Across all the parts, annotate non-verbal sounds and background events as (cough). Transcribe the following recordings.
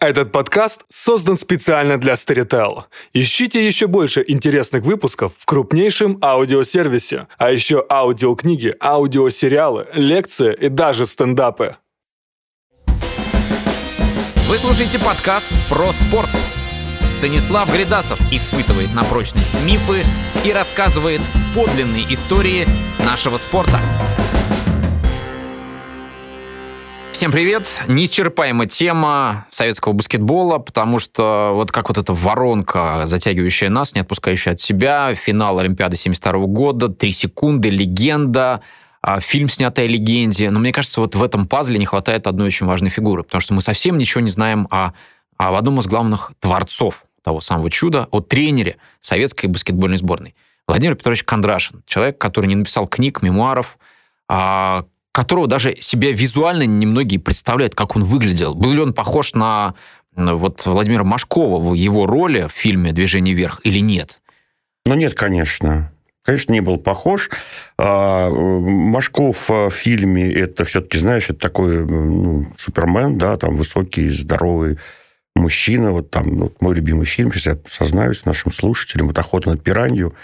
Этот подкаст создан специально для Storytel. Ищите еще больше интересных выпусков в крупнейшем аудиосервисе, а еще аудиокниги, аудиосериалы, лекции и даже стендапы. Вы слушаете подкаст про спорт. Станислав Гридасов испытывает на прочность мифы и рассказывает подлинные истории нашего спорта. Всем привет! Неисчерпаемая тема советского баскетбола, потому что вот как вот эта воронка, затягивающая нас, не отпускающая от себя, финал Олимпиады 72 года, три секунды, легенда, а, фильм, снятый о легенде. Но мне кажется, вот в этом пазле не хватает одной очень важной фигуры, потому что мы совсем ничего не знаем о, о одном из главных творцов того самого чуда, о тренере советской баскетбольной сборной. Владимир Петрович Кондрашин, человек, который не написал книг, мемуаров, а, которого даже себя визуально немногие представляют, как он выглядел. Был ли он похож на вот Владимира Машкова в его роли в фильме «Движение вверх» или нет? Ну, нет, конечно. Конечно, не был похож. А, Машков в фильме это все-таки, знаешь, это такой ну, Супермен, да, там высокий, здоровый мужчина, вот там вот мой любимый фильм, сейчас я сознаюсь нашим слушателям, это «Охота на пиранью».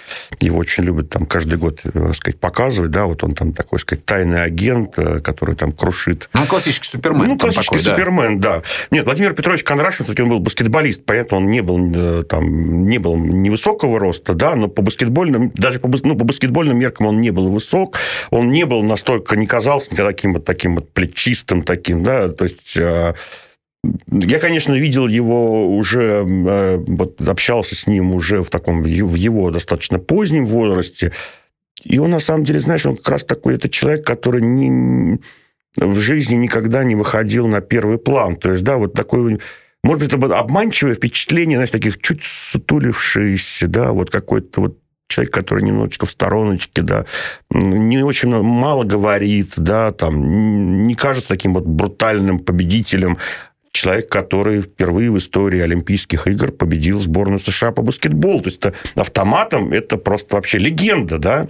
Его очень любят там каждый год, так э, сказать, показывать, да, вот он там такой, сказать, тайный агент, э, который там крушит... Ну, классический Супермен. Ну, классический такой, Супермен, да. да. Нет, Владимир Петрович Конрашин, все-таки он был баскетболист, понятно, он не был э, там, не был невысокого роста, да, но по баскетбольным, даже по, ну, по баскетбольным меркам он не был высок, он не был настолько, не казался никогда таким вот таким вот плечистым таким, да, то есть я, конечно, видел его уже, э, вот, общался с ним уже в таком, в его достаточно позднем возрасте. И он, на самом деле, знаешь, он как раз такой, это человек, который не, в жизни никогда не выходил на первый план. То есть, да, вот такой, может быть, это обманчивое впечатление, знаешь, таких чуть сутулившийся, да, вот какой-то вот человек, который немножечко в стороночке, да, не очень мало говорит, да, там, не кажется таким вот брутальным победителем, человек, который впервые в истории Олимпийских игр победил сборную США по баскетболу. То есть это автоматом это просто вообще легенда, да?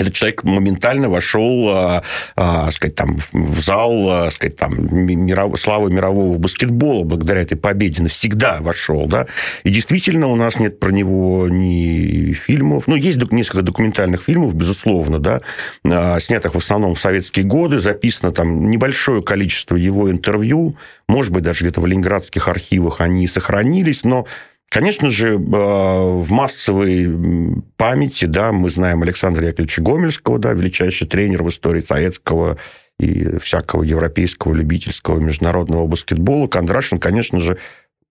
Этот человек моментально вошел, а, а, сказать, там, в зал, а, сказать, там, миров... славы мирового баскетбола благодаря этой победе. Навсегда вошел, да. И действительно у нас нет про него ни фильмов. Ну, есть несколько документальных фильмов, безусловно, да, а, снятых в основном в советские годы. Записано там небольшое количество его интервью. Может быть, даже где-то в ленинградских архивах они сохранились, но Конечно же, э, в массовой памяти, да, мы знаем Александра Яковлевича Гомельского, да, величайший тренер в истории советского и всякого европейского любительского международного баскетбола. Кондрашин, конечно же,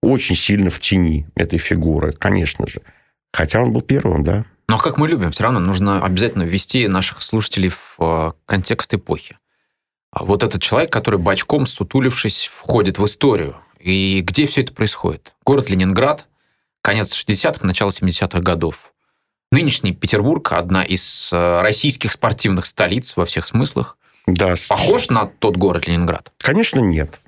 очень сильно в тени этой фигуры, конечно же. Хотя он был первым, да. Но как мы любим, все равно нужно обязательно ввести наших слушателей в э, контекст эпохи. А вот этот человек, который бочком, сутулившись, входит в историю. И где все это происходит? Город Ленинград – конец 60-х, начало 70-х годов. Нынешний Петербург – одна из э, российских спортивных столиц во всех смыслах. Да. Похож на тот город Ленинград? Конечно, нет.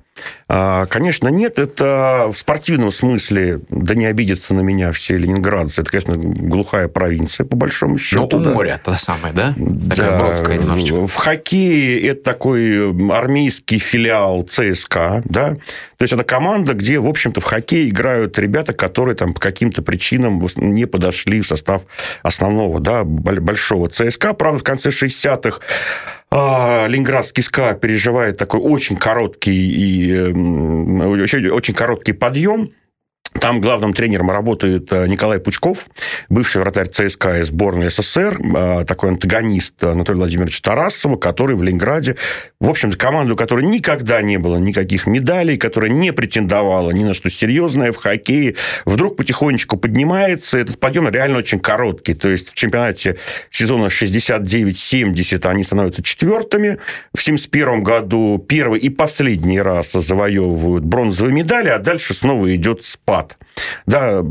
А, конечно, нет. Это в спортивном смысле, да не обидятся на меня все ленинградцы, это, конечно, глухая провинция, по большому счету. Но у да. моря то самое, да? Такая да. бродская немножечко. В хоккее это такой армейский филиал ЦСКА, да? То есть это команда, где, в общем-то, в хоккее играют ребята, которые там по каким-то причинам не подошли в состав основного, да, большого ЦСКА. Правда, в конце 60-х а, Ленинградский СКА переживает такой очень короткий и очень, очень короткий подъем. Там главным тренером работает э, Николай Пучков, бывший вратарь ЦСКА и сборной СССР, э, такой антагонист Анатолия Владимировича Тарасова, который в Ленинграде, в общем-то, команду, у которой никогда не было никаких медалей, которая не претендовала ни на что серьезное в хоккее, вдруг потихонечку поднимается. Этот подъем реально очень короткий. То есть в чемпионате сезона 69-70 они становятся четвертыми. В 71 году первый и последний раз завоевывают бронзовые медали, а дальше снова идет спад вклад. Да,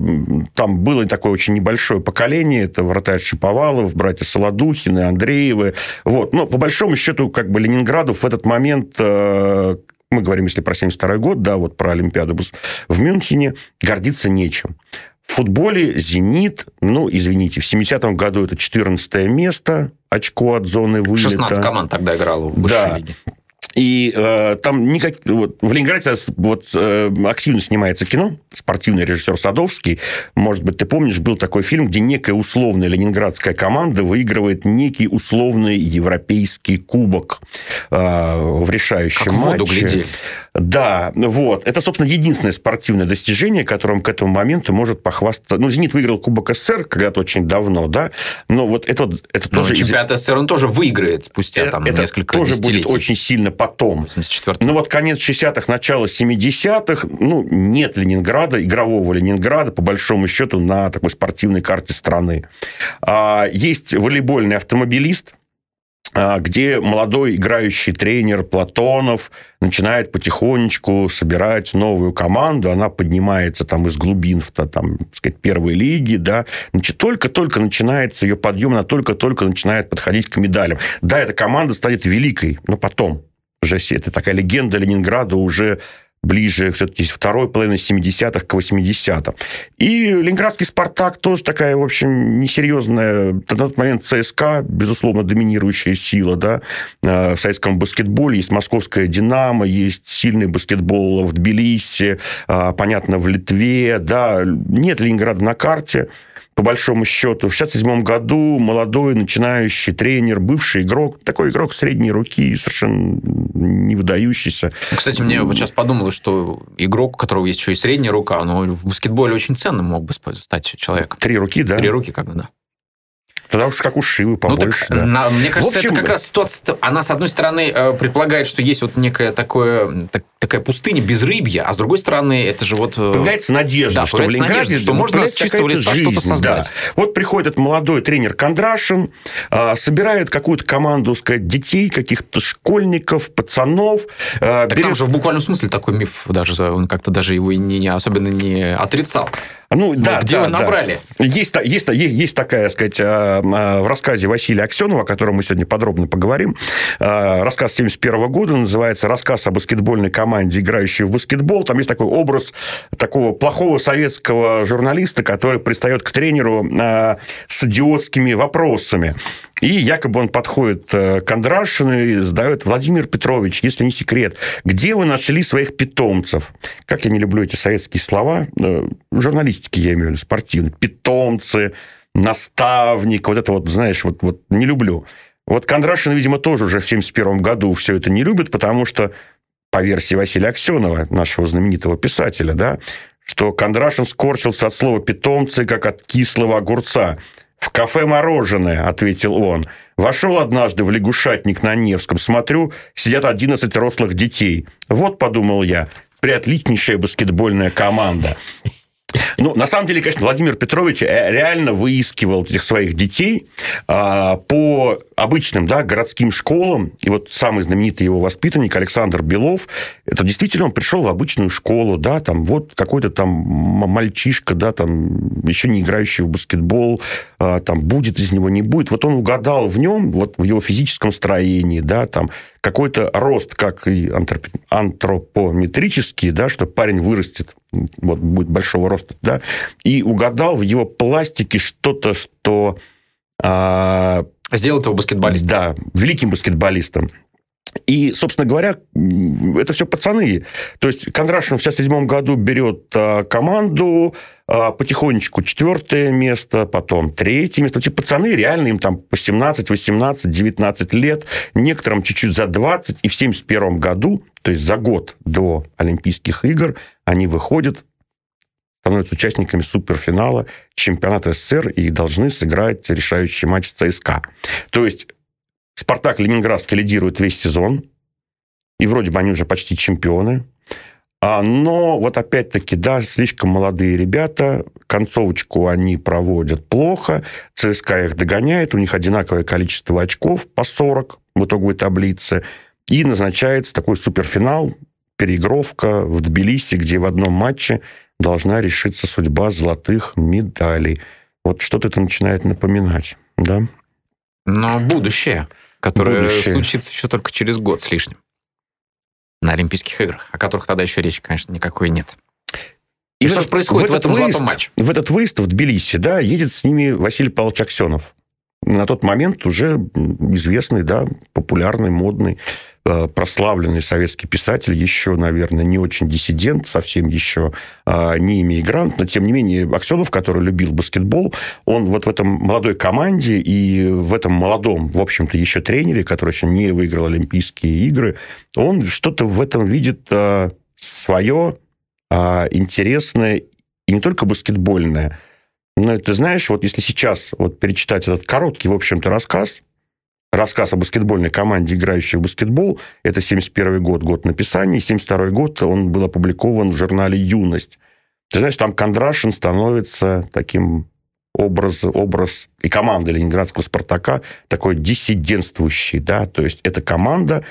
там было такое очень небольшое поколение, это вратарь Шиповалов, братья Солодухины, Андреевы. Вот. Но по большому счету, как бы Ленинграду в этот момент э, мы говорим, если про 72 год, да, вот про Олимпиаду в Мюнхене, гордиться нечем. В футболе «Зенит», ну, извините, в 70-м году это 14 место, очко от зоны вылета. 16 команд тогда играло в высшей да. лиге. И э, там никак... Вот, в Ленинграде вот, э, активно снимается кино, спортивный режиссер Садовский. Может быть, ты помнишь, был такой фильм, где некая условная ленинградская команда выигрывает некий условный европейский кубок э, в решающем как матче. Воду глядели. Да, вот. Это, собственно, единственное спортивное достижение, которым к этому моменту может похвастаться. Ну, «Зенит» выиграл Кубок СССР когда-то очень давно, да, но вот это, это но тоже... чемпионат СССР он тоже выиграет спустя это, там это несколько тоже будет очень сильно потом. 84 Ну, вот конец 60-х, начало 70-х, ну, нет Ленинграда, игрового Ленинграда, по большому счету, на такой спортивной карте страны. А, есть волейбольный автомобилист, где молодой играющий тренер Платонов начинает потихонечку собирать новую команду, она поднимается там из глубин в там, сказать, первой лиги, да, значит, только-только начинается ее подъем, она только-только начинает подходить к медалям. Да, эта команда станет великой, но потом. Уже это такая легенда Ленинграда уже ближе все-таки второй половины 70-х к 80-м. И ленинградский «Спартак» тоже такая, в общем, несерьезная, на тот момент ЦСКА, безусловно, доминирующая сила, да, э, в советском баскетболе. Есть московская «Динамо», есть сильный баскетбол в Тбилиси, э, понятно, в Литве, да, нет Ленинграда на карте, по большому счету. В 67 году молодой начинающий тренер, бывший игрок, такой игрок средней руки, совершенно не выдающийся. Кстати, мне вот сейчас подумалось, что игрок, у которого есть еще и средняя рука, но в баскетболе очень ценным мог бы стать человек. Три руки, да? Три руки, как бы, да. Тогда уж как у Шивы побольше. Ну, так, да. на, мне кажется, общем... это как раз ситуация... Она, с одной стороны, э, предполагает, что есть вот некая такое, так, такая пустыня без рыбья, а с другой стороны, это же вот... Э, появляется надежда, да, что появляется в Ленинграде... Надежда, что можно с чистого листа что-то создать. Да. Вот приходит этот молодой тренер Кондрашин, э, собирает какую-то команду, сказать, детей, каких-то школьников, пацанов. Так берет... там же в буквальном смысле такой миф даже, он как-то даже его не, не особенно не отрицал. Ну, да, где да, вы набрали? Да. Есть, есть, есть, есть такая, сказать, а, а, в рассказе Василия Аксенова, о котором мы сегодня подробно поговорим. А, рассказ 71 года называется «Рассказ о баскетбольной команде, играющей в баскетбол». Там есть такой образ такого плохого советского журналиста, который пристает к тренеру с идиотскими вопросами. И якобы он подходит э, к Андрашину и задает, Владимир Петрович, если не секрет, где вы нашли своих питомцев? Как я не люблю эти советские слова, э, журналистики я имею в виду, спортивные, питомцы, наставник, вот это вот, знаешь, вот, вот не люблю. Вот Кондрашин, видимо, тоже уже в 1971 году все это не любит, потому что, по версии Василия Аксенова, нашего знаменитого писателя, да, что Кондрашин скорчился от слова «питомцы», как от кислого огурца – «В кафе мороженое», — ответил он. «Вошел однажды в лягушатник на Невском. Смотрю, сидят 11 рослых детей. Вот, подумал я, приотличнейшая баскетбольная команда. Ну, на самом деле, конечно, Владимир Петрович э, реально выискивал этих своих детей а, по обычным да, городским школам. И вот самый знаменитый его воспитанник Александр Белов, это действительно он пришел в обычную школу, да, там вот какой-то там мальчишка, да, там еще не играющий в баскетбол, а, там будет из него, не будет. Вот он угадал в нем, вот в его физическом строении, да, там какой-то рост, как и антропометрический, да, что парень вырастет, вот будет большого роста, да, и угадал в его пластике что-то, что... А... Сделал его баскетболистом. Да, великим баскетболистом. И, собственно говоря, это все пацаны. То есть Кондрашин в 1967 году берет а, команду, потихонечку четвертое место, потом третье место. Эти пацаны реально им там по 17, 18, 19 лет, некоторым чуть-чуть за 20. И в 1971 году, то есть за год до Олимпийских игр, они выходят становятся участниками суперфинала чемпионата СССР и должны сыграть решающий матч ЦСКА. То есть Спартак Ленинградский лидирует весь сезон, и вроде бы они уже почти чемпионы. А, но вот опять-таки, да, слишком молодые ребята, концовочку они проводят плохо, ЦСКА их догоняет, у них одинаковое количество очков по 40 в итоговой таблице, и назначается такой суперфинал, переигровка в Тбилиси, где в одном матче должна решиться судьба золотых медалей. Вот что-то это начинает напоминать, да? Но будущее которое Будущее. случится еще только через год с лишним на Олимпийских играх, о которых тогда еще речи, конечно, никакой нет. И, И что же происходит в, в этом выезд, золотом матче? В этот выезд в Тбилиси, да, едет с ними Василий Павлович Аксенов. На тот момент уже известный, да, популярный, модный прославленный советский писатель, еще, наверное, не очень диссидент, совсем еще э, не иммигрант, но, тем не менее, Аксенов, который любил баскетбол, он вот в этом молодой команде и в этом молодом, в общем-то, еще тренере, который еще не выиграл Олимпийские игры, он что-то в этом видит э, свое интересное и не только баскетбольное, но ты знаешь, вот если сейчас вот перечитать этот короткий, в общем-то, рассказ, рассказ о баскетбольной команде, играющей в баскетбол. Это 71 год, год написания. 72 год он был опубликован в журнале «Юность». Ты знаешь, там Кондрашин становится таким образ, образ и команда ленинградского «Спартака» такой диссидентствующий, да, то есть это команда,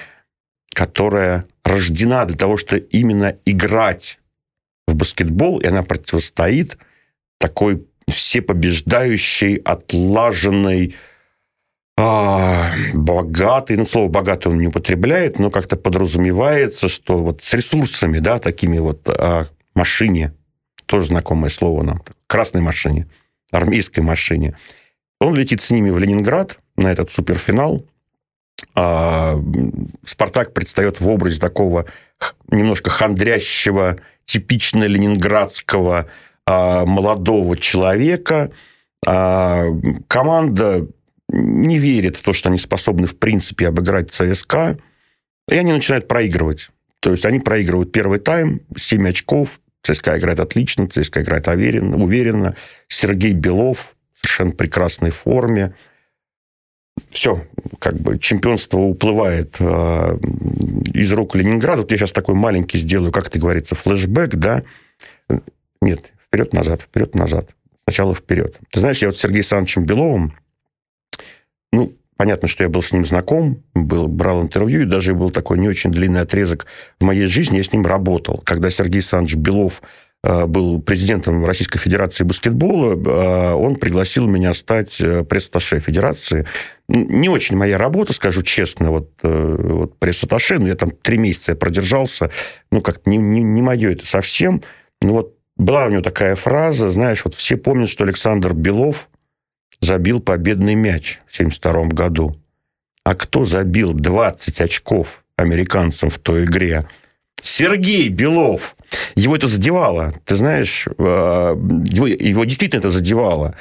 которая рождена для того, что именно играть в баскетбол, и она противостоит такой всепобеждающей, отлаженной, а, богатый, ну, слово богатый он не употребляет, но как-то подразумевается, что вот с ресурсами, да, такими вот а, машине, тоже знакомое слово нам, красной машине, армейской машине, он летит с ними в Ленинград на этот суперфинал. А, Спартак предстает в образе такого немножко хандрящего, типично ленинградского а, молодого человека. А, команда не верит в то, что они способны, в принципе, обыграть ЦСКА, и они начинают проигрывать. То есть они проигрывают первый тайм, 7 очков, ЦСКА играет отлично, ЦСКА играет уверенно, уверенно. Сергей Белов в совершенно прекрасной форме. Все, как бы чемпионство уплывает э, из рук Ленинграда. Вот я сейчас такой маленький сделаю, как это говорится, флешбэк, да? Нет, вперед-назад, вперед-назад. Сначала вперед. Ты знаешь, я вот с Сергеем Александровичем Беловым ну, понятно, что я был с ним знаком, был, брал интервью, и даже был такой не очень длинный отрезок в моей жизни, я с ним работал. Когда Сергей Александрович Белов э, был президентом Российской Федерации баскетбола, э, он пригласил меня стать э, пресс-атташе Федерации. Не очень моя работа, скажу честно, вот, вот пресс-атташе, но я там три месяца продержался, ну, как не, не, не мое это совсем. Ну, вот была у него такая фраза, знаешь, вот все помнят, что Александр Белов забил победный мяч в 1972 году. А кто забил 20 очков американцам в той игре? Сергей Белов. Его это задевало. Ты знаешь, э, его, его действительно это задевало.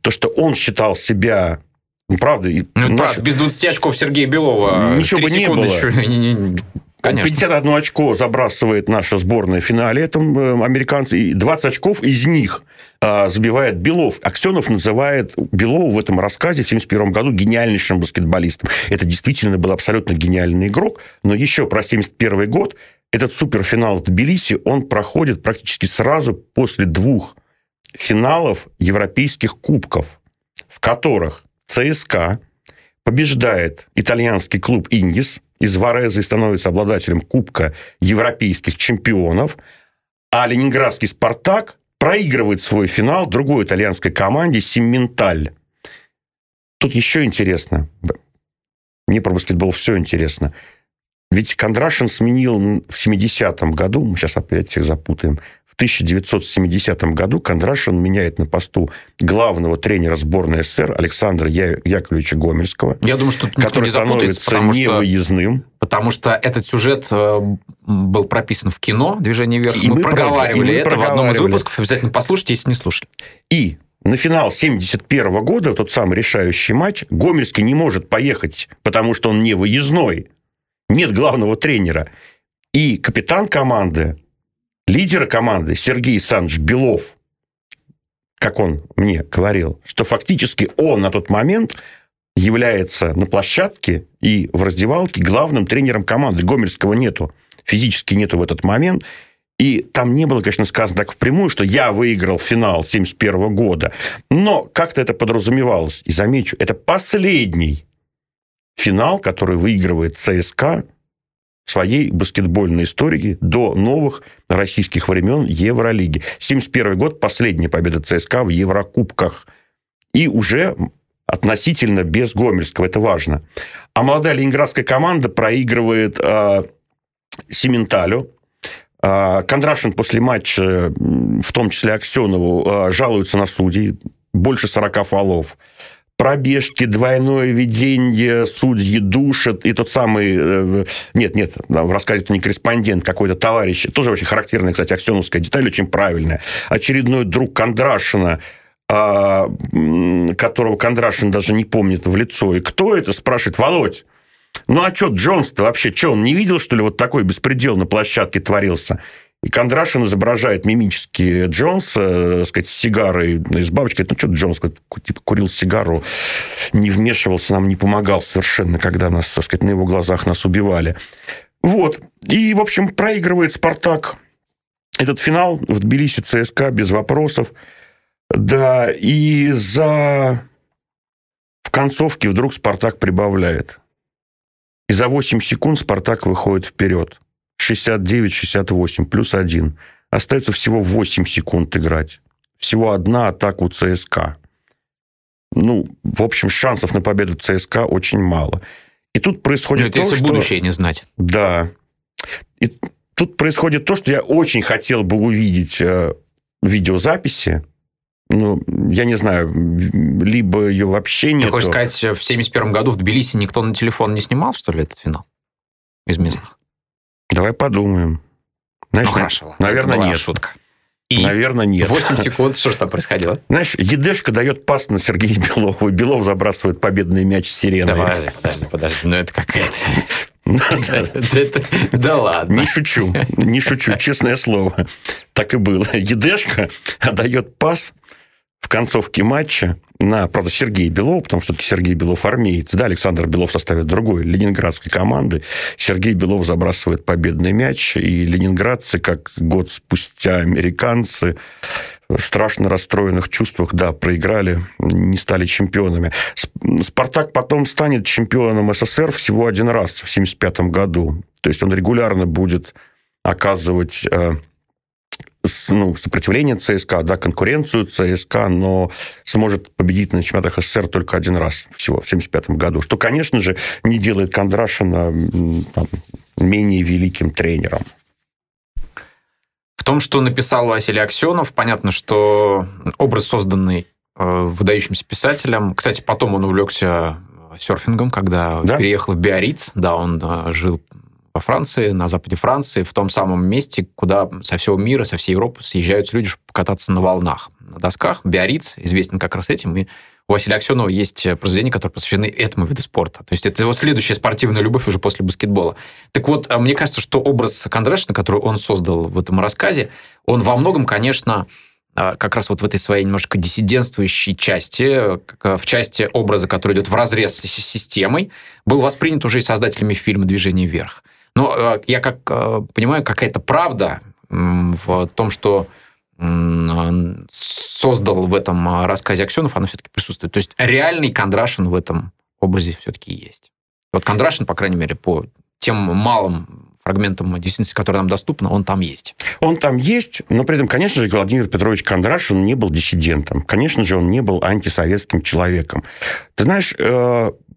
То, что он считал себя ну, правда, ну, наш... правда, без 20 очков Сергея Белова ничего бы не было. Еще... (laughs) Конечно. 51 очко забрасывает наша сборная в финале, этом э, американцы, и 20 очков из них а, забивает Белов. Аксенов называет Белова в этом рассказе в 1971 году гениальнейшим баскетболистом. Это действительно был абсолютно гениальный игрок, но еще про 1971 год этот суперфинал в Тбилиси, он проходит практически сразу после двух финалов европейских кубков, в которых ЦСКА побеждает итальянский клуб «Индис», из Варезы становится обладателем Кубка европейских чемпионов, а ленинградский «Спартак» проигрывает свой финал другой итальянской команде «Симменталь». Тут еще интересно. Мне про баскетбол все интересно. Ведь Кондрашин сменил в 70-м году, мы сейчас опять всех запутаем, 1970 году Кондрашин меняет на посту главного тренера сборной СССР Александра Я... Яковлевича Гомельского. Я думаю, что который не становится потому невыездным. Что, потому что этот сюжет э, был прописан в кино «Движение вверх». И мы, мы проговаривали и мы это проговаривали. в одном из выпусков. Обязательно послушайте, если не слушали. И на финал 71 года, тот самый решающий матч, Гомельский не может поехать, потому что он не выездной. Нет главного тренера. И капитан команды лидера команды Сергей Александрович Белов, как он мне говорил, что фактически он на тот момент является на площадке и в раздевалке главным тренером команды. Гомельского нету, физически нету в этот момент. И там не было, конечно, сказано так впрямую, что я выиграл финал 71 года. Но как-то это подразумевалось. И замечу, это последний финал, который выигрывает ЦСКА своей баскетбольной истории до новых российских времен Евролиги. 71 год, последняя победа ЦСКА в Еврокубках. И уже относительно без Гомельского, это важно. А молодая ленинградская команда проигрывает э, Сементалю. Э, Кондрашин после матча, в том числе Аксенову, э, жалуется на судей. Больше 40 фолов пробежки, двойное ведение, судьи душат, и тот самый... Э, нет, нет, в рассказе это не корреспондент, какой-то товарищ, тоже очень характерная, кстати, аксеновская деталь, очень правильная. Очередной друг Кондрашина, а, которого Кондрашин даже не помнит в лицо. И кто это, спрашивает, Володь, ну а что Джонс-то вообще? Что, он не видел, что ли, вот такой беспредел на площадке творился? И Кондрашин изображает мимически Джонса, э, сказать, с сигарой из бабочки. Ну, что Джонс, типа, курил сигару, не вмешивался, нам не помогал совершенно, когда нас, так сказать, на его глазах нас убивали. Вот. И, в общем, проигрывает «Спартак» этот финал в Тбилиси ЦСКА без вопросов. Да, и за... В концовке вдруг «Спартак» прибавляет. И за 8 секунд «Спартак» выходит вперед. 69-68, плюс один. Остается всего 8 секунд играть. Всего одна атака у ЦСКА. Ну, в общем, шансов на победу ЦСКА очень мало. И тут происходит Но это то, если что... будущее не знать. Да. И тут происходит то, что я очень хотел бы увидеть э, видеозаписи. Ну, я не знаю, либо ее вообще нет. Ты хочешь сказать, в 71 году в Тбилиси никто на телефон не снимал, что ли, этот финал? Из местных? Давай подумаем. Знаешь, ну, хорошо. Наверное, Это была нет. шутка. И Наверное, нет. 8 (laughs) секунд, что же там происходило? Знаешь, Едешка дает пас на Сергея (laughs) Белова, и Белов забрасывает победный мяч с сиреной. Подожди, подожди, подожди. Ну, это какая-то... (laughs) Да ладно. Не шучу, не шучу, честное слово. Так и было. Едешка отдает пас в концовке матча на, правда, Сергея Белова, потому что Сергей Белов армеец. Да, Александр Белов составит другой ленинградской команды. Сергей Белов забрасывает победный мяч, и ленинградцы, как год спустя американцы, в страшно расстроенных чувствах, да, проиграли, не стали чемпионами. «Спартак» потом станет чемпионом СССР всего один раз в 1975 году. То есть он регулярно будет оказывать э, ну, сопротивление ЦСКА, да, конкуренцию ЦСКА, но сможет победить на чемпионатах СССР только один раз всего, в 1975 году. Что, конечно же, не делает Кондрашина там, менее великим тренером. В том, что написал Василий Аксенов, понятно, что образ, созданный э, выдающимся писателем. Кстати, потом он увлекся серфингом, когда да? переехал в Биарриц. Да, он э, жил во Франции, на западе Франции, в том самом месте, куда со всего мира, со всей Европы съезжаются люди, чтобы покататься на волнах, на досках. Биориц известен как раз этим, и у Василия Аксенова есть произведения, которые посвящены этому виду спорта. То есть это его следующая спортивная любовь уже после баскетбола. Так вот, а мне кажется, что образ Кондрашина, который он создал в этом рассказе, он во многом, конечно, а, как раз вот в этой своей немножко диссидентствующей части, в части образа, который идет в разрез с системой, был воспринят уже и создателями фильма «Движение вверх». Но э, я как э, понимаю, какая-то правда в том, что создал в этом э, рассказе Аксенов, она все-таки присутствует. То есть реальный Кондрашин в этом образе все-таки есть. Вот Кондрашин, по крайней мере, по тем малым фрагментам действительности, которые нам доступны, он там есть. Он там есть, но при этом, конечно же, Владимир Петрович Кондрашин не был диссидентом. Конечно же, он не был антисоветским человеком. Ты знаешь,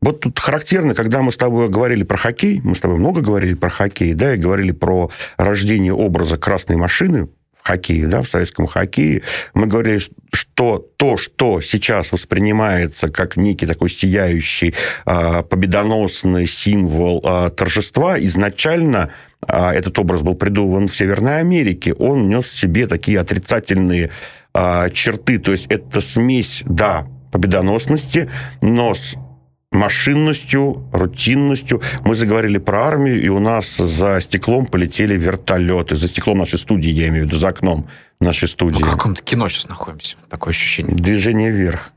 вот тут характерно, когда мы с тобой говорили про хоккей, мы с тобой много говорили про хоккей, да, и говорили про рождение образа красной машины в хоккее, да, в советском хоккее, мы говорили, что то, что сейчас воспринимается как некий такой сияющий э, победоносный символ э, торжества, изначально э, этот образ был придуман в Северной Америке. Он нес в себе такие отрицательные черты, то есть это смесь, да, победоносности, но с машинностью, рутинностью. Мы заговорили про армию, и у нас за стеклом полетели вертолеты. За стеклом нашей студии, я имею в виду, за окном нашей студии. Мы в каком-то кино сейчас находимся. Такое ощущение. Движение вверх.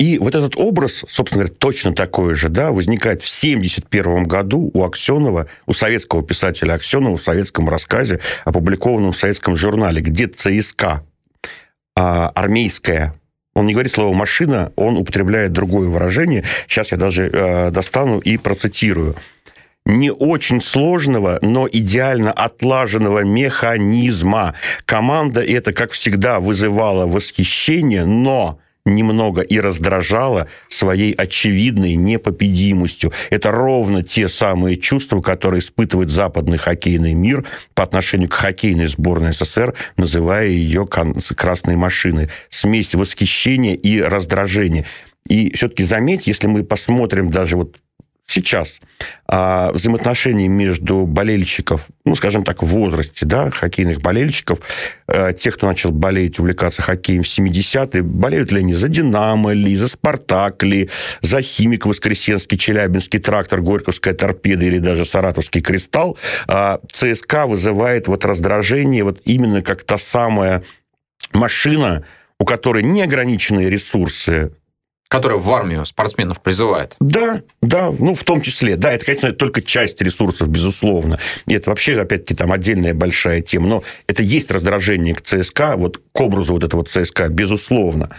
И вот этот образ, собственно говоря, точно такой же, да, возникает в 1971 году у Аксенова, у советского писателя Аксенова в советском рассказе, опубликованном в советском журнале, где ЦСКА, а, армейская он не говорит слово «машина», он употребляет другое выражение. Сейчас я даже э, достану и процитирую. Не очень сложного, но идеально отлаженного механизма. Команда это, как всегда, вызывала восхищение, но немного и раздражала своей очевидной непобедимостью. Это ровно те самые чувства, которые испытывает западный хоккейный мир по отношению к хоккейной сборной СССР, называя ее красной машиной. Смесь восхищения и раздражения. И все-таки заметь, если мы посмотрим даже вот сейчас а, взаимоотношения между болельщиков, ну, скажем так, в возрасте, да, хоккейных болельщиков, а, тех, кто начал болеть, увлекаться хоккеем в 70-е, болеют ли они за «Динамо» ли, за «Спартак» ли, за «Химик» Воскресенский, Челябинский трактор, Горьковская торпеда или даже Саратовский «Кристалл», а, ЦСКА вызывает вот раздражение вот именно как та самая машина, у которой неограниченные ресурсы которая в армию спортсменов призывает. Да, да, ну, в том числе. Да, это, конечно, только часть ресурсов, безусловно. И это вообще, опять-таки, там отдельная большая тема. Но это есть раздражение к ЦСКА, вот к образу вот этого ЦСКА, безусловно.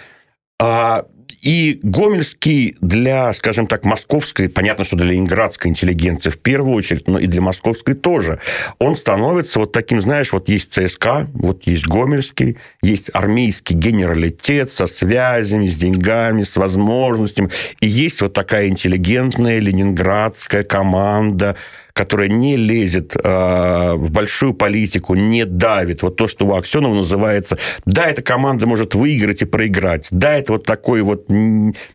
А и Гомельский для, скажем так, московской, понятно, что для ленинградской интеллигенции в первую очередь, но и для московской тоже, он становится вот таким, знаешь, вот есть ЦСКА, вот есть Гомельский, есть армейский генералитет со связями, с деньгами, с возможностями, и есть вот такая интеллигентная ленинградская команда, которая не лезет э, в большую политику, не давит. Вот то, что у Аксенова называется, да, эта команда может выиграть и проиграть. Да, это вот такой вот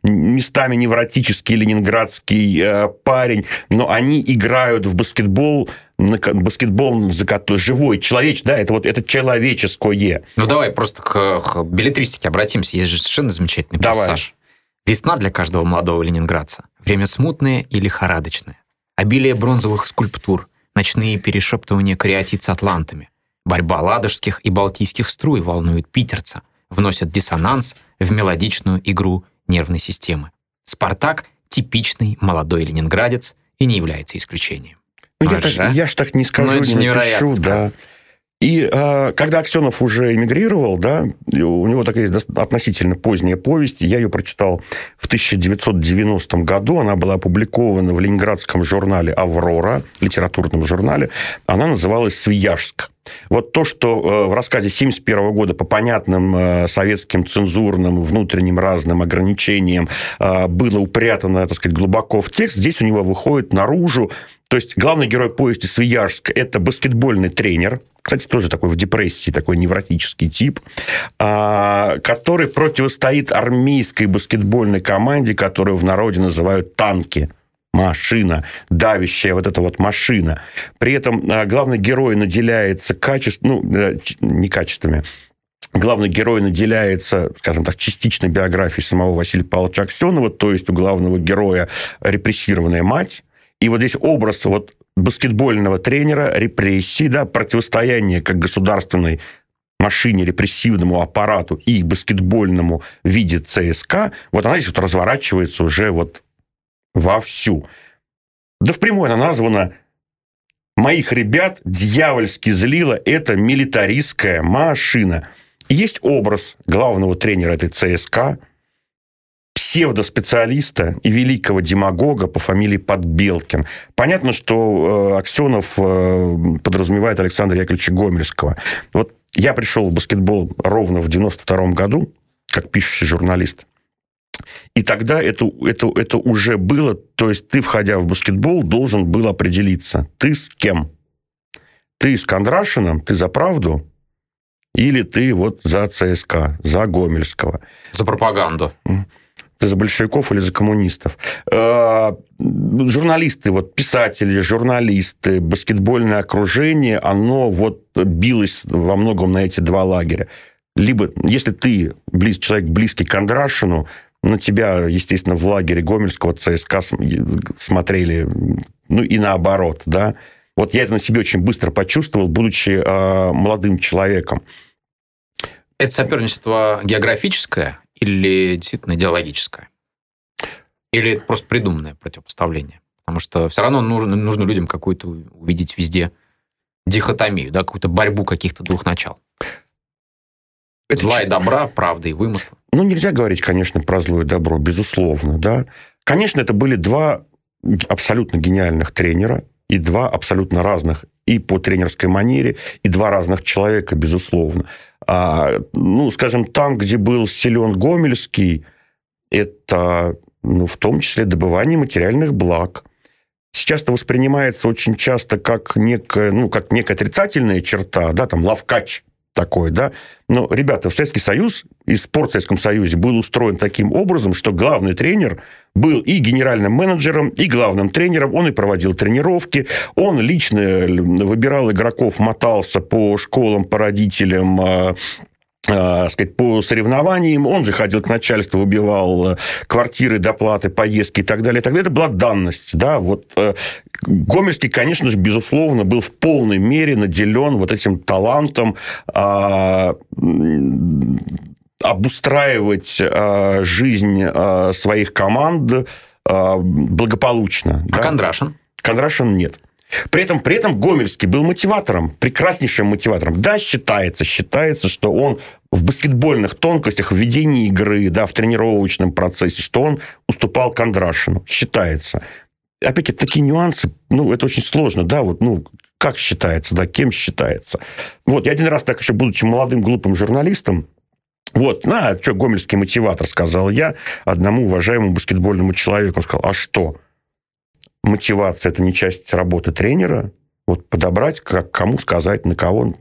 местами невротический ленинградский э, парень, но они играют в баскетбол баскетбол живой, человеч, да, это вот это человеческое. Ну, давай просто к, к билетристике обратимся. Есть же совершенно замечательный пассаж. Давай. Весна для каждого молодого ленинградца. Время смутное и лихорадочное обилие бронзовых скульптур, ночные перешептывания кариатид с атлантами, борьба ладожских и балтийских струй волнует питерца, вносят диссонанс в мелодичную игру нервной системы. «Спартак» — типичный молодой ленинградец и не является исключением. Ну, я, так, я ж так не скажу, ну, не напишу, да. И э, когда Аксенов уже эмигрировал, да, у него такая есть относительно поздняя повесть, я ее прочитал в 1990 году, она была опубликована в ленинградском журнале «Аврора», литературном журнале, она называлась «Свияжск». Вот то, что э, в рассказе 1971 года по понятным э, советским цензурным, внутренним разным ограничениям э, было упрятано, так сказать, глубоко в текст, здесь у него выходит наружу. То есть главный герой повести Свияжск – это баскетбольный тренер, кстати, тоже такой в депрессии, такой невротический тип, а, который противостоит армейской баскетбольной команде, которую в народе называют «танки» машина, давящая вот эта вот машина. При этом а, главный герой наделяется качеством, ну, э, не качествами, главный герой наделяется, скажем так, частичной биографией самого Василия Павловича Аксенова, то есть у главного героя репрессированная мать, и вот здесь образ вот баскетбольного тренера, репрессий, да, противостояние как государственной машине, репрессивному аппарату и баскетбольному виде ЦСКА, вот она здесь вот разворачивается уже вот вовсю. Да впрямую она названа «Моих ребят дьявольски злила эта милитаристская машина». есть образ главного тренера этой ЦСКА – псевдоспециалиста и великого демагога по фамилии Подбелкин. Понятно, что э, Аксенов э, подразумевает Александра Яковлевича Гомельского. Вот я пришел в баскетбол ровно в 92 году, как пишущий журналист. И тогда это, это, это уже было, то есть ты, входя в баскетбол, должен был определиться, ты с кем. Ты с Кондрашином, ты за правду, или ты вот за ЦСКА, за Гомельского. За пропаганду. Ты за большевиков или за коммунистов. Э, журналисты, вот писатели, журналисты, баскетбольное окружение, оно вот билось во многом на эти два лагеря. Либо, если ты близ, человек близкий к Кондрашину, на тебя, естественно, в лагере Гомельского ЦСКА смотрели, ну и наоборот, да. Вот я это на себе очень быстро почувствовал, будучи э, молодым человеком. Это соперничество географическое или действительно идеологическое? Или это просто придуманное противопоставление? Потому что все равно нужно, нужно людям какую-то увидеть везде дихотомию, да, какую-то борьбу каких-то двух начал. Это Зла и добра, правда и вымысла. Ну, нельзя говорить, конечно, про зло и добро, безусловно, да. Конечно, это были два абсолютно гениальных тренера и два абсолютно разных и по тренерской манере, и два разных человека, безусловно. А, ну, скажем, там, где был силен Гомельский, это ну, в том числе добывание материальных благ. Сейчас это воспринимается очень часто как некая, ну, как некая отрицательная черта, да, там, лавкач, такое, да. Но, ребята, в Советский Союз и спорт в Советском Союзе был устроен таким образом, что главный тренер был и генеральным менеджером, и главным тренером. Он и проводил тренировки, он лично выбирал игроков, мотался по школам, по родителям, а, сказать, по соревнованиям, он же ходил к начальству, убивал э, квартиры, доплаты, поездки и так далее, и так далее. Это была данность, да, вот э, Гомельский, конечно же, безусловно, был в полной мере наделен вот этим талантом э, обустраивать э, жизнь э, своих команд э, благополучно. А да? Кондрашин? Кондрашин нет. При этом, при этом Гомельский был мотиватором, прекраснейшим мотиватором. Да, считается, считается, что он в баскетбольных тонкостях, в ведении игры, да, в тренировочном процессе, что он уступал Кондрашину. Считается. Опять, это такие нюансы, ну, это очень сложно, да, вот, ну, как считается, да, кем считается. Вот, я один раз так еще, будучи молодым, глупым журналистом, вот, на, что гомельский мотиватор, сказал я одному уважаемому баскетбольному человеку. Он сказал, а что? Мотивация – это не часть работы тренера. Вот подобрать, как, кому сказать, на кого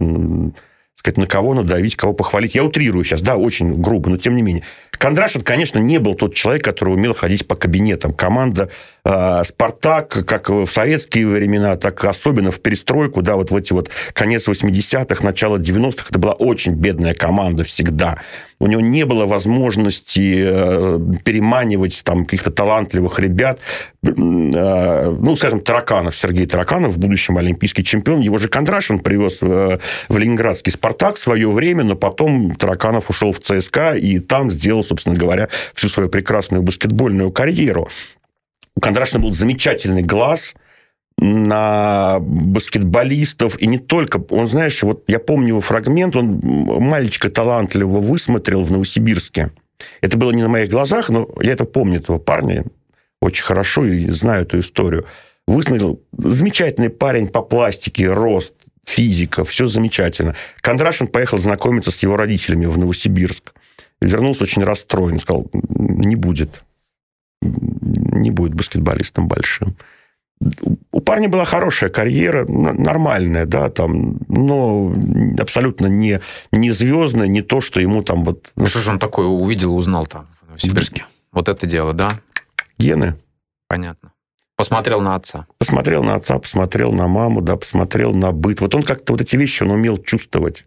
сказать, на кого надавить, кого похвалить. Я утрирую сейчас, да, очень грубо, но тем не менее. Кондрашин, конечно, не был тот человек, который умел ходить по кабинетам. Команда э, «Спартак», как в советские времена, так особенно в перестройку, да, вот в эти вот конец 80-х, начало 90-х, это была очень бедная команда всегда. У него не было возможности э, переманивать там каких-то талантливых ребят. Э, ну, скажем, Тараканов, Сергей Тараканов, в будущем олимпийский чемпион. Его же Кондрашин привез в, в ленинградский «Спартак» в свое время, но потом Тараканов ушел в ЦСКА и там сделал собственно говоря, всю свою прекрасную баскетбольную карьеру. У Кондрашина был замечательный глаз на баскетболистов, и не только. Он, знаешь, вот я помню его фрагмент, он мальчика талантливого высмотрел в Новосибирске. Это было не на моих глазах, но я это помню, этого парня очень хорошо и знаю эту историю. Высмотрел. Замечательный парень по пластике, рост, физика, все замечательно. Кондрашин поехал знакомиться с его родителями в Новосибирск вернулся очень расстроен. Сказал, не будет. Не будет баскетболистом большим. У парня была хорошая карьера, нормальная, да, там, но абсолютно не, не звездная, не то, что ему там вот... Ну, что же он такое увидел, узнал там в Сибирске? Вот это дело, да? Гены. Понятно. Посмотрел на отца. Посмотрел на отца, посмотрел на маму, да, посмотрел на быт. Вот он как-то вот эти вещи он умел чувствовать.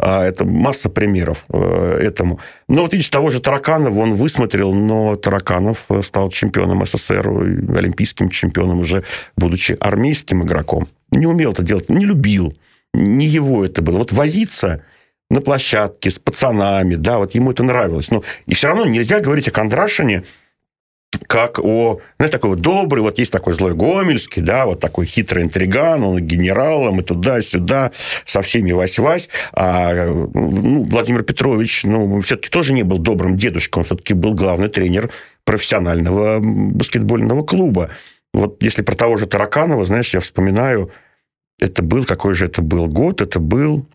А это масса примеров э, этому. Но вот видишь, того же Тараканова он высмотрел, но Тараканов э, стал чемпионом СССР, олимпийским чемпионом уже, будучи армейским игроком. Не умел это делать, не любил. Не его это было. Вот возиться на площадке с пацанами, да, вот ему это нравилось. Но и все равно нельзя говорить о Кондрашине – как о, знаете, такой вот добрый, вот есть такой злой Гомельский, да, вот такой хитрый интриган, он генералом, и туда-сюда, со всеми вась-вась. А ну, Владимир Петрович, ну, все-таки тоже не был добрым дедушкой, он все-таки был главный тренер профессионального баскетбольного клуба. Вот если про того же Тараканова, знаешь, я вспоминаю, это был, какой же это был год? Это был...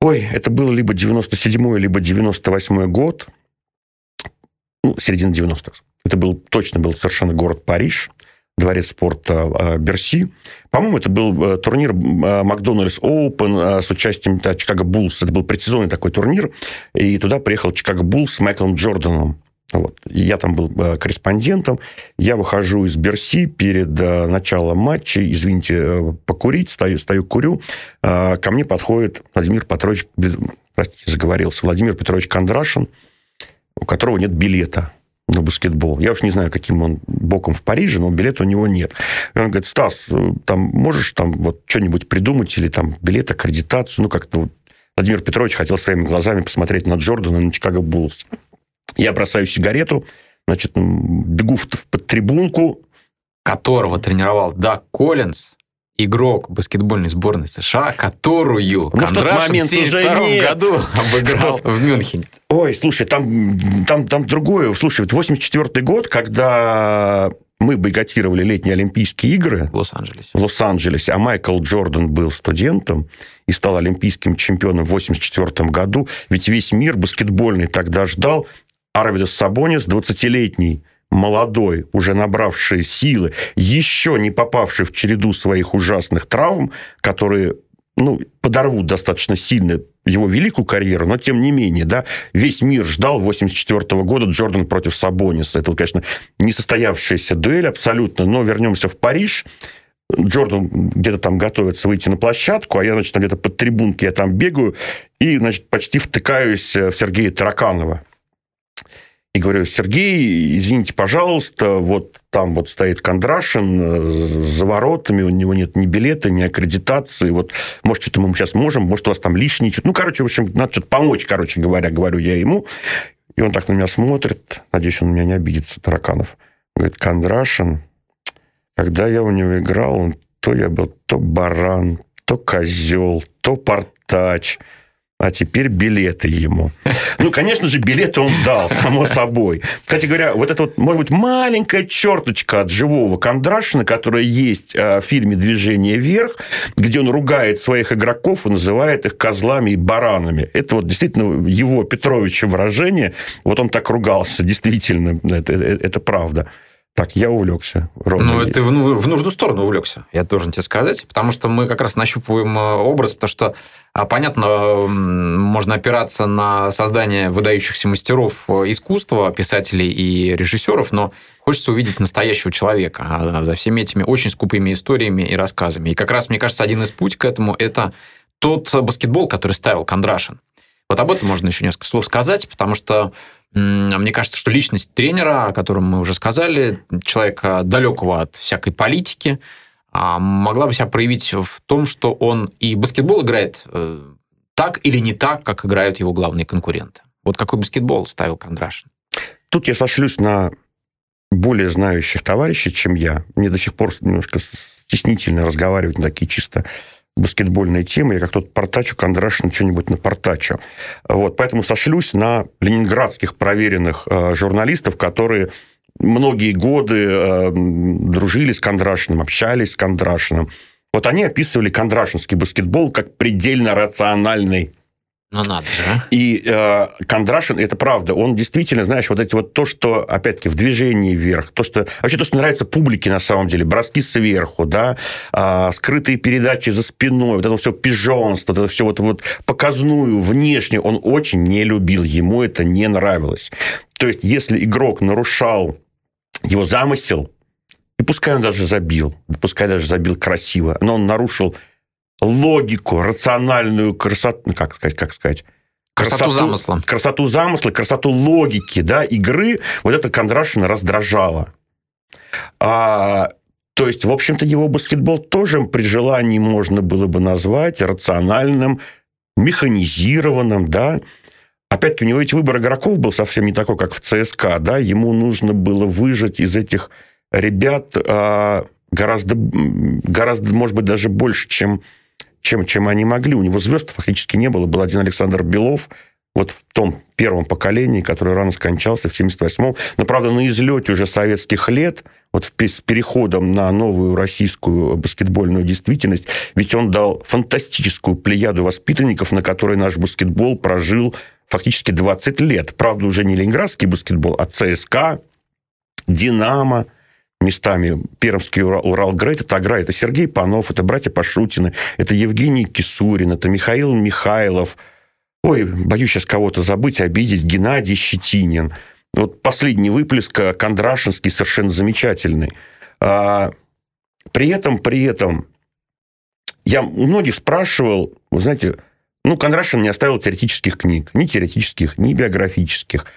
Ой, это был либо 97-й, либо 98-й год ну, середина 90-х. Это был, точно был совершенно город Париж, дворец спорта а, Берси. По-моему, это был э, турнир а, Макдональдс Оупен а, с участием да, Чикаго Буллс. Это был предсезонный такой турнир. И туда приехал Чикаго Буллс с Майклом Джорданом. Вот. Я там был корреспондентом. Я выхожу из Берси перед началом матча. Извините, э, покурить. Стою, стою курю. Ко мне подходит Владимир Петрович... Простите, заговорился. Владимир Петрович Кондрашин у которого нет билета на баскетбол. Я уж не знаю, каким он боком в Париже, но билета у него нет. И он говорит, Стас, там можешь там вот что-нибудь придумать или там билет, аккредитацию, ну как-то вот Владимир Петрович хотел своими глазами посмотреть на Джордана, на Чикаго Буллс. Я бросаю сигарету, значит, бегу в, в подтрибунку. Которого тренировал Даг Коллинз, игрок баскетбольной сборной США, которую ну, Кондрашин в 1972 году (laughs) обыграл в Мюнхене. Ой, слушай, там, там, там другое. Слушай, вот 84 год, когда мы бойкотировали летние Олимпийские игры в Лос-Анджелесе. В Лос-Анджелесе, а Майкл Джордан был студентом и стал олимпийским чемпионом в 84 году. Ведь весь мир баскетбольный тогда ждал Арвидос Сабонис, 20-летний молодой, уже набравший силы, еще не попавший в череду своих ужасных травм, которые ну, подорвут достаточно сильно его великую карьеру, но тем не менее, да, весь мир ждал 84 года Джордан против Сабониса. Это, конечно, несостоявшаяся дуэль абсолютно, но вернемся в Париж. Джордан где-то там готовится выйти на площадку, а я, значит, где-то под трибунки я там бегаю и, значит, почти втыкаюсь в Сергея Тараканова и говорю, Сергей, извините, пожалуйста, вот там вот стоит Кондрашин э, за воротами, у него нет ни билета, ни аккредитации, вот, может, что-то мы сейчас можем, может, у вас там лишнее что-то. Ну, короче, в общем, надо что-то помочь, короче говоря, говорю я ему. И он так на меня смотрит, надеюсь, он меня не обидится, Тараканов. Говорит, Кондрашин, когда я у него играл, он то я был то баран, то козел, то портач – а теперь билеты ему. Ну, конечно же, билеты он дал, само собой. Кстати говоря, вот это вот, может быть, маленькая черточка от живого Кондрашина, которая есть э, в фильме «Движение вверх», где он ругает своих игроков и называет их козлами и баранами. Это вот действительно его Петровича выражение. Вот он так ругался, действительно, это, это, это правда. Так, я увлекся. Ровно. Ну, ты в, в нужную сторону увлекся, я должен тебе сказать. Потому что мы как раз нащупываем э, образ, потому что, а, понятно, можно опираться на создание выдающихся мастеров э, искусства, писателей и режиссеров, но хочется увидеть настоящего человека а, за всеми этими очень скупыми историями и рассказами. И как раз, мне кажется, один из путь к этому – это тот баскетбол, который ставил Кондрашин. Вот об этом можно еще несколько слов сказать, потому что мне кажется, что личность тренера, о котором мы уже сказали, человека далекого от всякой политики, а, могла бы себя проявить в том, что он и баскетбол играет э, так или не так, как играют его главные конкуренты. Вот какой баскетбол ставил Кондрашин? Тут я сошлюсь на более знающих товарищей, чем я. Мне до сих пор немножко стеснительно разговаривать на такие чисто баскетбольные темы, я как тот портачу Кондрашин что-нибудь на портачу. Вот, поэтому сошлюсь на ленинградских проверенных э, журналистов, которые многие годы э, дружили с Кондрашиным, общались с Кондрашиным. Вот они описывали кондрашинский баскетбол как предельно рациональный ну, надо же. А? И э, Кондрашин, это правда, он действительно, знаешь, вот эти вот то, что, опять-таки, в движении вверх, то, что... Вообще, то, что нравится публике, на самом деле, броски сверху, да, э, скрытые передачи за спиной, вот это все пижонство, вот это все вот, вот показную, внешне, он очень не любил, ему это не нравилось. То есть, если игрок нарушал его замысел, и пускай он даже забил, пускай даже забил красиво, но он нарушил логику, рациональную красоту, ну, как сказать, как сказать, красоту, красоту замысла. Красоту замысла, красоту логики, да, игры, вот это Кондрашина раздражало. А, то есть, в общем-то, его баскетбол тоже при желании можно было бы назвать рациональным, механизированным, да. Опять-таки, у него ведь выбор игроков был совсем не такой, как в ЦСКА, да. Ему нужно было выжать из этих ребят а, гораздо, гораздо, может быть, даже больше, чем чем, чем они могли. У него звезд фактически не было. Был один Александр Белов, вот в том первом поколении, который рано скончался в 78-м. Но, правда, на излете уже советских лет, вот с переходом на новую российскую баскетбольную действительность, ведь он дал фантастическую плеяду воспитанников, на которой наш баскетбол прожил фактически 20 лет. Правда, уже не ленинградский баскетбол, а ЦСКА, «Динамо», местами Пермский Урал, Грейт, это Агра, это Сергей Панов, это братья Пашутины, это Евгений Кисурин, это Михаил Михайлов. Ой, боюсь сейчас кого-то забыть, обидеть. Геннадий Щетинин. Вот последний выплеск Кондрашинский совершенно замечательный. А, при этом, при этом, я у многих спрашивал, вы знаете, ну, Кондрашин не оставил теоретических книг, ни теоретических, ни биографических –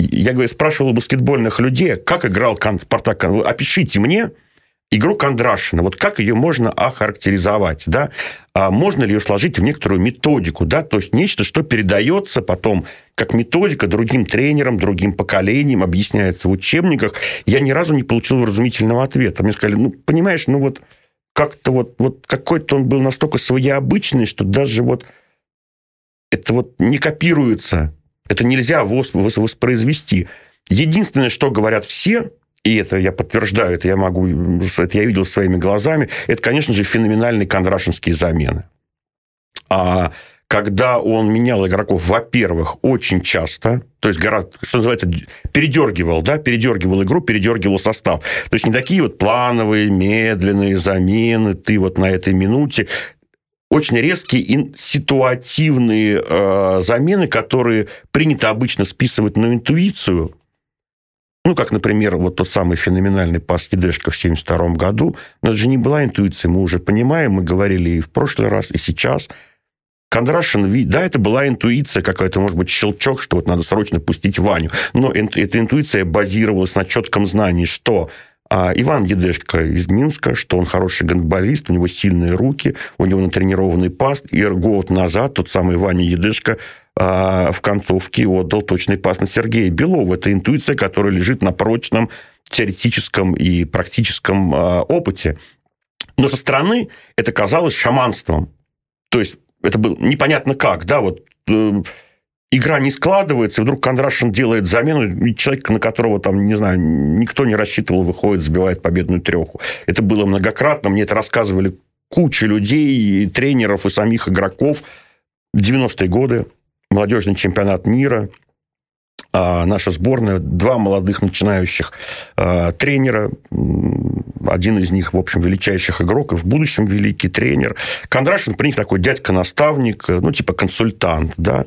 я говорю, спрашивал у баскетбольных людей, как играл Спартак. Опишите мне игру Кондрашина. Вот как ее можно охарактеризовать, да? А можно ли ее сложить в некоторую методику, да? То есть нечто, что передается потом как методика другим тренерам, другим поколениям, объясняется в учебниках. Я ни разу не получил вразумительного ответа. Мне сказали, ну, понимаешь, ну вот как-то вот, вот какой-то он был настолько своеобычный, что даже вот это вот не копируется это нельзя воспроизвести. Единственное, что говорят все, и это я подтверждаю, это я могу, это я видел своими глазами, это, конечно же, феноменальные кондрашинские замены. А когда он менял игроков, во-первых, очень часто, то есть, гораздо, что называется, передергивал, да, передергивал игру, передергивал состав. То есть, не такие вот плановые, медленные замены, ты вот на этой минуте, очень резкие и ситуативные э, замены, которые принято обычно списывать на интуицию. Ну, как, например, вот тот самый феноменальный пас Едешка в 1972 году. Но это же не была интуиция, мы уже понимаем, мы говорили и в прошлый раз, и сейчас. Кондрашин, да, это была интуиция какая-то, может быть, щелчок, что вот надо срочно пустить Ваню. Но эта интуиция базировалась на четком знании, что а Иван Едешко из Минска, что он хороший гандболист, у него сильные руки, у него натренированный пас. И год назад тот самый Ваня Едешко а, в концовке отдал точный пас на Сергея Белова. Это интуиция, которая лежит на прочном теоретическом и практическом а, опыте. Но со стороны это казалось шаманством. То есть это было непонятно как, да, вот э, игра не складывается, и вдруг Кондрашин делает замену, и человек, на которого там, не знаю, никто не рассчитывал, выходит, забивает победную треху. Это было многократно, мне это рассказывали куча людей, и тренеров, и самих игроков. 90-е годы, молодежный чемпионат мира, а наша сборная, два молодых начинающих а, тренера, один из них, в общем, величайших игрок, и в будущем великий тренер. Кондрашин, при них такой дядька-наставник, ну, типа консультант, да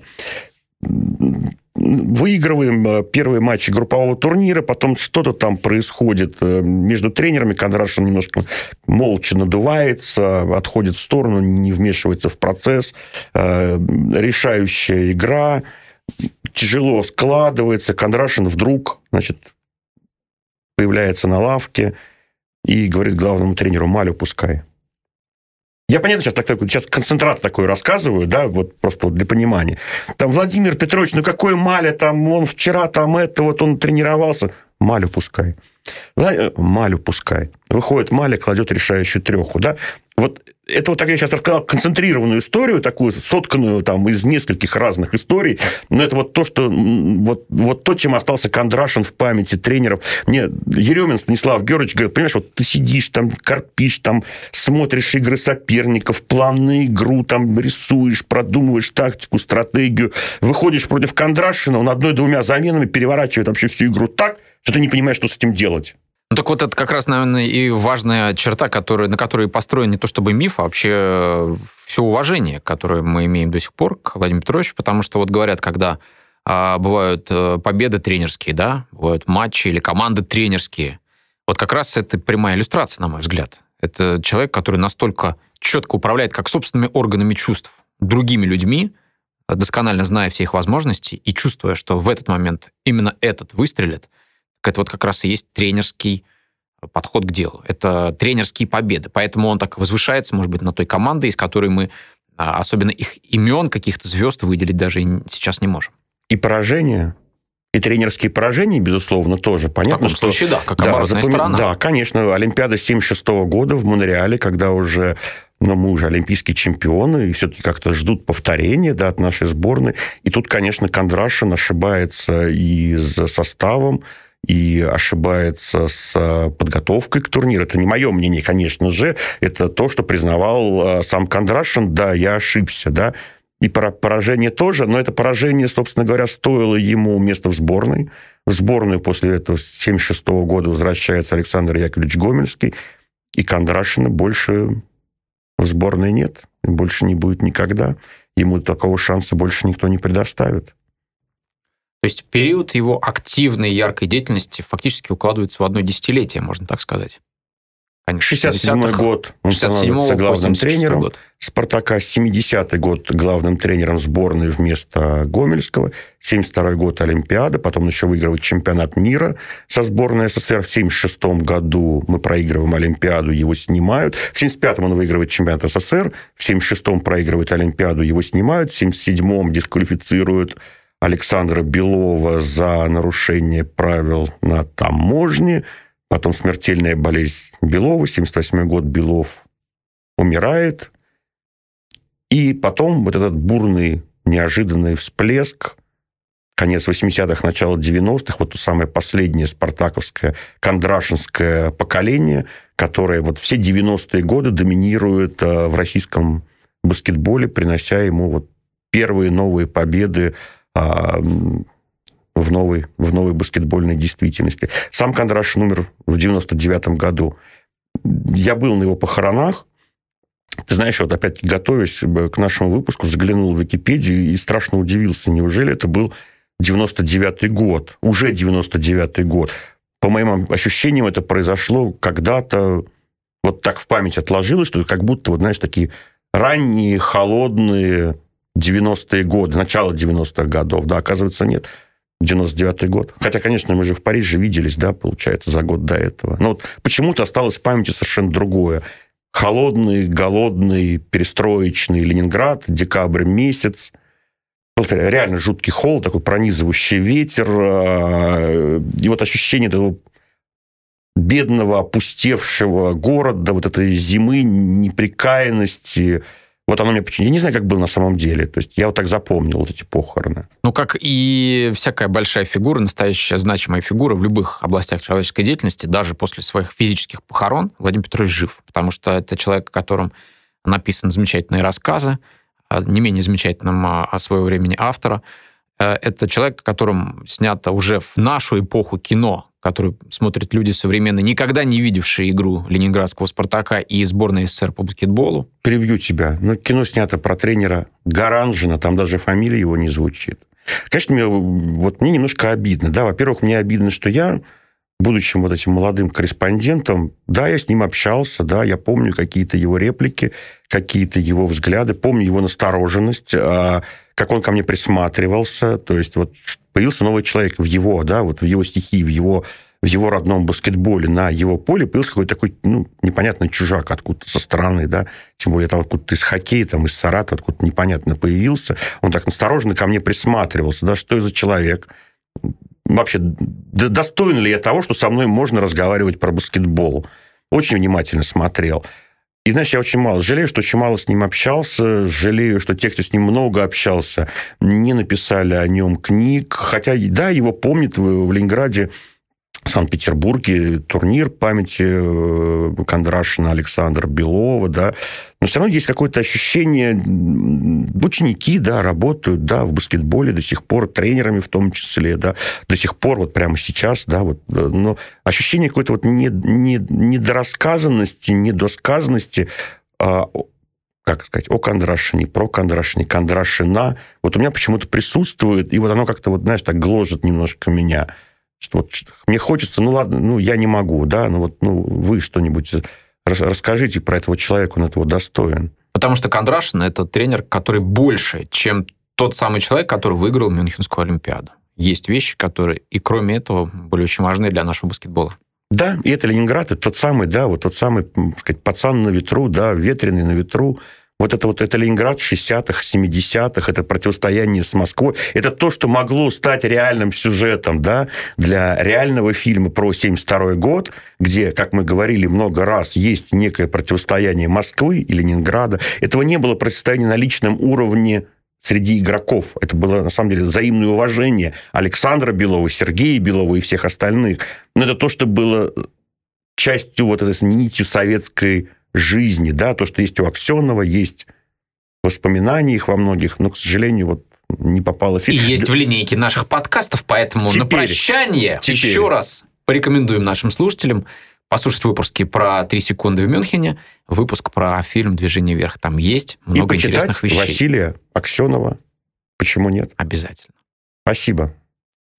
выигрываем э, первые матчи группового турнира, потом что-то там происходит э, между тренерами, Кондрашин немножко молча надувается, отходит в сторону, не вмешивается в процесс. Э, решающая игра, тяжело складывается, Кондрашин вдруг, значит, появляется на лавке и говорит главному тренеру, Малю пускай. Я, понятно, сейчас, так, сейчас концентрат такой рассказываю, да, вот просто вот для понимания. Там Владимир Петрович, ну какой Маля, там он вчера там это, вот он тренировался. Малю пускай. Э, Малю пускай. Выходит Маля, кладет решающую треху, да. Вот это вот так я сейчас рассказал концентрированную историю, такую сотканную там из нескольких разных историй, но это вот то, что вот, вот то, чем остался Кондрашин в памяти тренеров. Мне Еремин Станислав Георгиевич говорит, понимаешь, вот ты сидишь там, корпишь там, смотришь игры соперников, план на игру, там рисуешь, продумываешь тактику, стратегию, выходишь против Кондрашина, он одной-двумя заменами переворачивает вообще всю игру так, что ты не понимаешь, что с этим делать. Ну, так вот это как раз, наверное, и важная черта, которая, на которой построен не то чтобы миф, а вообще э, все уважение, которое мы имеем до сих пор к Владимиру Петровичу, потому что вот говорят, когда а, бывают а, победы тренерские, да, бывают матчи или команды тренерские, вот как раз это прямая иллюстрация, на мой взгляд. Это человек, который настолько четко управляет как собственными органами чувств, другими людьми, досконально зная все их возможности и чувствуя, что в этот момент именно этот выстрелит – это вот как раз и есть тренерский подход к делу. Это тренерские победы. Поэтому он так возвышается, может быть, на той команде, из которой мы а, особенно их имен, каких-то звезд выделить даже сейчас не можем. И поражение и тренерские поражения, безусловно, тоже. Понятно, в таком что... случае, да, как да, запом... сторона. Да, конечно. Олимпиада 76 года в Монреале, когда уже но мы уже олимпийские чемпионы, и все-таки как-то ждут повторения да, от нашей сборной. И тут, конечно, Кондрашин ошибается и с составом, и ошибается с э, подготовкой к турниру. Это не мое мнение, конечно же. Это то, что признавал э, сам Кондрашин. Да, я ошибся, да. И поражение тоже, но это поражение, собственно говоря, стоило ему места в сборной. В сборную после этого 1976 года возвращается Александр Яковлевич Гомельский, и Кондрашина больше в сборной нет, больше не будет никогда. Ему такого шанса больше никто не предоставит. То есть период его активной яркой деятельности фактически укладывается в одно десятилетие, можно так сказать. 67 год он 67 становится главным тренером. Год. Спартака 70-й год главным тренером сборной вместо Гомельского. 72 год Олимпиада, потом еще выигрывает чемпионат мира со сборной СССР. В 76 году мы проигрываем Олимпиаду, его снимают. В 75-м он выигрывает чемпионат СССР. В 76-м проигрывает Олимпиаду, его снимают. В 77-м дисквалифицируют Александра Белова за нарушение правил на таможне, потом смертельная болезнь Белова, 78 год Белов умирает, и потом вот этот бурный, неожиданный всплеск, конец 80-х, начало 90-х, вот то самое последнее спартаковское, кондрашинское поколение, которое вот все 90-е годы доминирует э, в российском баскетболе, принося ему вот первые новые победы а, в новой, в новой баскетбольной действительности. Сам Кондрашин умер в 99 году. Я был на его похоронах. Ты знаешь, вот опять готовясь к нашему выпуску, заглянул в Википедию и страшно удивился. Неужели это был 99-й год? Уже 99-й год. По моим ощущениям, это произошло когда-то, вот так в память отложилось, что как будто, вот знаешь, такие ранние, холодные 90-е годы, начало 90-х годов, да, оказывается, нет. 99-й год. Хотя, конечно, мы же в Париже виделись, да, получается, за год до этого. Но вот почему-то осталось в памяти совершенно другое. Холодный, голодный, перестроечный Ленинград, декабрь месяц. Реально жуткий холод, такой пронизывающий ветер. А, и вот ощущение этого бедного, опустевшего города, вот этой зимы, неприкаянности, вот оно мне почему... Я не знаю, как было на самом деле. То есть я вот так запомнил вот эти похороны. Ну, как и всякая большая фигура, настоящая значимая фигура в любых областях человеческой деятельности, даже после своих физических похорон, Владимир Петрович жив. Потому что это человек, о котором написаны замечательные рассказы, не менее замечательным о а, своего времени автора. Э, это человек, о котором снято уже в нашу эпоху кино, который смотрят люди современные, никогда не видевшие игру ленинградского «Спартака» и сборной СССР по баскетболу. Перебью тебя. Ну, кино снято про тренера Гаранжина, там даже фамилия его не звучит. Конечно, мне, вот мне немножко обидно. Да, во-первых, мне обидно, что я, будучи вот этим молодым корреспондентом, да, я с ним общался, да, я помню какие-то его реплики, какие-то его взгляды, помню его настороженность, а, как он ко мне присматривался, то есть вот появился новый человек в его, да, вот в его стихии, в его, в его родном баскетболе, на его поле появился какой-то такой, ну, непонятный чужак откуда-то со стороны, да, тем более там откуда-то из хоккея, там из Саратова, откуда-то непонятно появился, он так настороженно ко мне присматривался, да, что это за человек, вообще, достоин ли я того, что со мной можно разговаривать про баскетбол. Очень внимательно смотрел. И, знаешь, я очень мало жалею, что очень мало с ним общался, жалею, что те, кто с ним много общался, не написали о нем книг. Хотя, да, его помнят в, в Ленинграде Санкт-Петербурге турнир памяти э, Кондрашина, Александра Белова, да, но все равно есть какое-то ощущение, ученики, да, работают, да, в баскетболе до сих пор, тренерами в том числе, да, до сих пор, вот прямо сейчас, да, вот, э, но ощущение какой-то вот не, не, недорассказанности, недосказанности, а, как сказать, о Кондрашине, про Кондрашине, Кондрашина, вот у меня почему-то присутствует, и вот оно как-то, вот, знаешь, так гложет немножко меня – что вот мне хочется, ну ладно, ну я не могу, да, ну вот ну, вы что-нибудь расскажите про этого человека, он этого достоин. Потому что Кондрашин – это тренер, который больше, чем тот самый человек, который выиграл Мюнхенскую Олимпиаду. Есть вещи, которые и кроме этого были очень важны для нашего баскетбола. Да, и это Ленинград, это тот самый, да, вот тот самый, так сказать, пацан на ветру, да, ветреный на ветру, вот это вот это Ленинград 60-х, 70-х, это противостояние с Москвой, это то, что могло стать реальным сюжетом да, для реального фильма про 72 год, где, как мы говорили много раз, есть некое противостояние Москвы и Ленинграда. Этого не было противостояния на личном уровне среди игроков. Это было, на самом деле, взаимное уважение Александра Белова, Сергея Белова и всех остальных. Но это то, что было частью вот этой нитью советской жизни, да, то, что есть у Аксенова, есть воспоминания их во многих, но, к сожалению, вот не попало в фильм. И есть в линейке наших подкастов, поэтому теперь, на прощание теперь. еще раз порекомендуем нашим слушателям послушать выпуски про «Три секунды в Мюнхене», выпуск про фильм «Движение вверх». Там есть много И интересных вещей. Василия Аксенова. Почему нет? Обязательно. Спасибо.